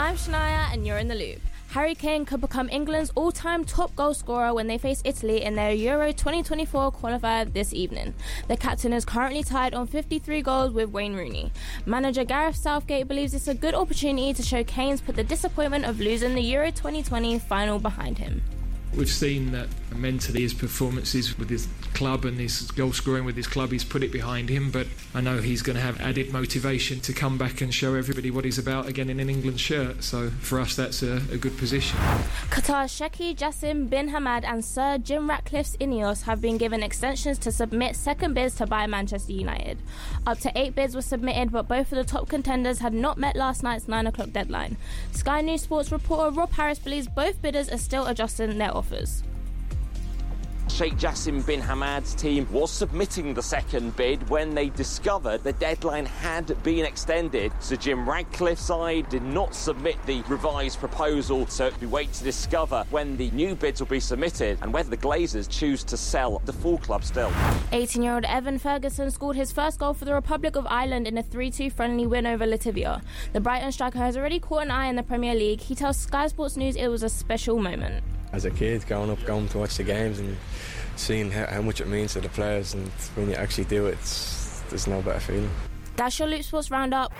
I'm Chaniya, and you're in the loop. Harry Kane could become England's all time top goal scorer when they face Italy in their Euro 2024 qualifier this evening. The captain is currently tied on 53 goals with Wayne Rooney. Manager Gareth Southgate believes it's a good opportunity to show Kane's put the disappointment of losing the Euro 2020 final behind him. We've seen that mentally his performances with his club and his goal scoring with his club, he's put it behind him. But I know he's going to have added motivation to come back and show everybody what he's about again in an England shirt. So for us, that's a, a good position. Qatar's Sheikh Jassim bin Hamad and Sir Jim Ratcliffe's Ineos have been given extensions to submit second bids to buy Manchester United. Up to eight bids were submitted, but both of the top contenders had not met last night's 9 o'clock deadline. Sky News Sports reporter Rob Harris believes both bidders are still adjusting their offers. Sheikh Jassim bin Hamad's team was submitting the second bid when they discovered the deadline had been extended. Sir Jim Ratcliffe's side did not submit the revised proposal, so we wait to discover when the new bids will be submitted and whether the Glazers choose to sell the full club still. 18 year old Evan Ferguson scored his first goal for the Republic of Ireland in a 3 2 friendly win over Latvia. The Brighton striker has already caught an eye in the Premier League. He tells Sky Sports News it was a special moment as a kid growing up going to watch the games and seeing how, how much it means to the players. And when you actually do it there's no better feeling. That's your loop sports roundup